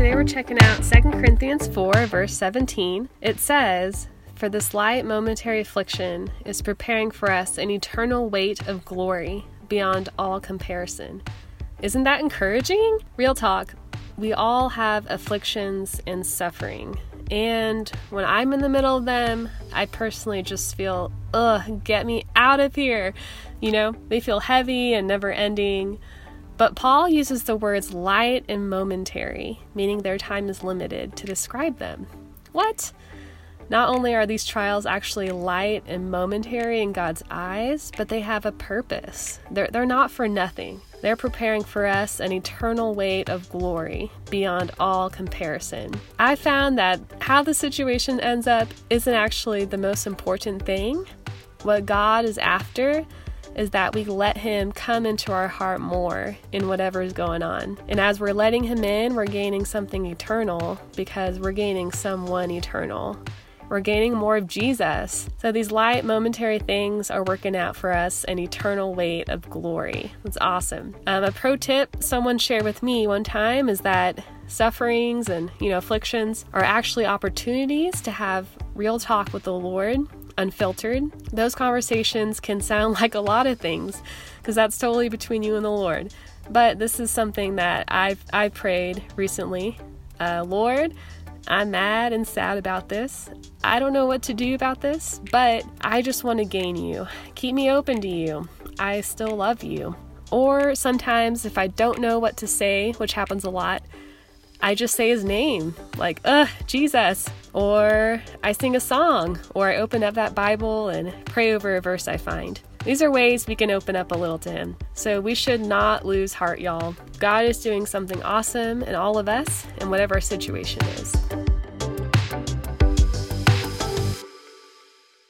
Today we're checking out 2 Corinthians 4, verse 17. It says, For this light momentary affliction is preparing for us an eternal weight of glory beyond all comparison. Isn't that encouraging? Real talk. We all have afflictions and suffering. And when I'm in the middle of them, I personally just feel, ugh, get me out of here. You know, they feel heavy and never ending. But Paul uses the words light and momentary, meaning their time is limited, to describe them. What? Not only are these trials actually light and momentary in God's eyes, but they have a purpose. They're, they're not for nothing. They're preparing for us an eternal weight of glory beyond all comparison. I found that how the situation ends up isn't actually the most important thing. What God is after is that we let Him come into our heart more in whatever is going on. And as we're letting Him in, we're gaining something eternal because we're gaining someone eternal. We're gaining more of Jesus. So these light, momentary things are working out for us an eternal weight of glory. That's awesome. Um, a pro tip someone shared with me one time is that sufferings and you know afflictions are actually opportunities to have real talk with the Lord unfiltered, those conversations can sound like a lot of things because that's totally between you and the Lord. But this is something that I've I prayed recently. Uh, Lord, I'm mad and sad about this. I don't know what to do about this, but I just want to gain you. Keep me open to you. I still love you. Or sometimes, if I don't know what to say, which happens a lot, I just say his name, like, ugh, Jesus. Or I sing a song, or I open up that Bible and pray over a verse I find. These are ways we can open up a little to Him. So we should not lose heart, y'all. God is doing something awesome in all of us, in whatever our situation is.